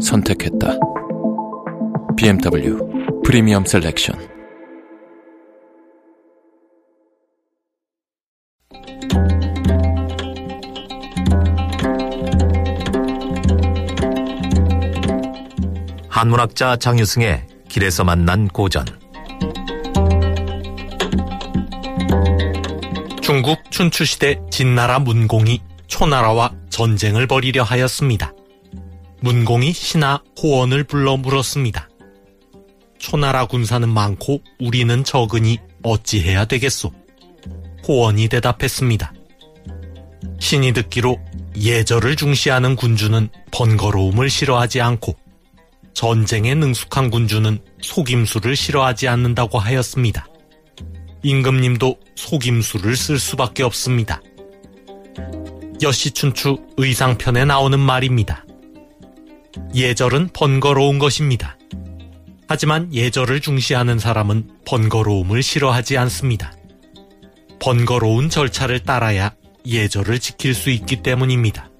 선택했다. BMW 프리미엄 셀렉션. 한문학자 장유승의 길에서 만난 고전. 중국 춘추시대 진나라 문공이 초나라와 전쟁을 벌이려 하였습니다. 문공이 신하 호원을 불러 물었습니다. 초나라 군사는 많고 우리는 적으니 어찌해야 되겠소? 호원이 대답했습니다. 신이 듣기로 예절을 중시하는 군주는 번거로움을 싫어하지 않고 전쟁에 능숙한 군주는 속임수를 싫어하지 않는다고 하였습니다. 임금님도 속임수를 쓸 수밖에 없습니다. 여시춘추 의상편에 나오는 말입니다. 예절은 번거로운 것입니다. 하지만 예절을 중시하는 사람은 번거로움을 싫어하지 않습니다. 번거로운 절차를 따라야 예절을 지킬 수 있기 때문입니다.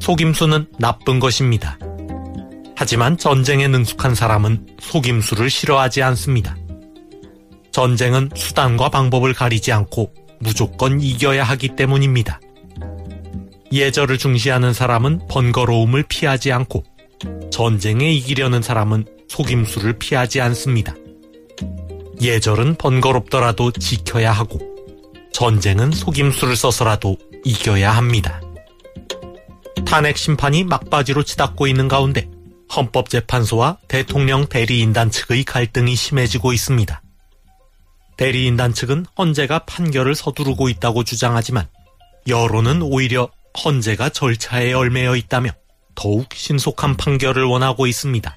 속임수는 나쁜 것입니다. 하지만 전쟁에 능숙한 사람은 속임수를 싫어하지 않습니다. 전쟁은 수단과 방법을 가리지 않고 무조건 이겨야 하기 때문입니다. 예절을 중시하는 사람은 번거로움을 피하지 않고 전쟁에 이기려는 사람은 속임수를 피하지 않습니다. 예절은 번거롭더라도 지켜야 하고 전쟁은 속임수를 써서라도 이겨야 합니다. 탄핵 심판이 막바지로 치닫고 있는 가운데 헌법재판소와 대통령 대리인단 측의 갈등이 심해지고 있습니다. 대리인단 측은 헌재가 판결을 서두르고 있다고 주장하지만 여론은 오히려 헌재가 절차에 얽매여 있다며 더욱 신속한 판결을 원하고 있습니다.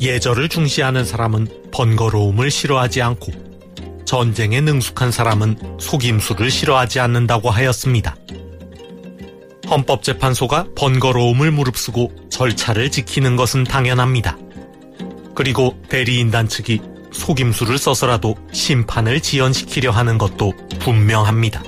예절을 중시하는 사람은 번거로움을 싫어하지 않고 전쟁에 능숙한 사람은 속임수를 싫어하지 않는다고 하였습니다. 헌법재판소가 번거로움을 무릅쓰고 절차를 지키는 것은 당연합니다. 그리고 대리인단 측이 속임수를 써서라도 심판을 지연시키려 하는 것도 분명합니다.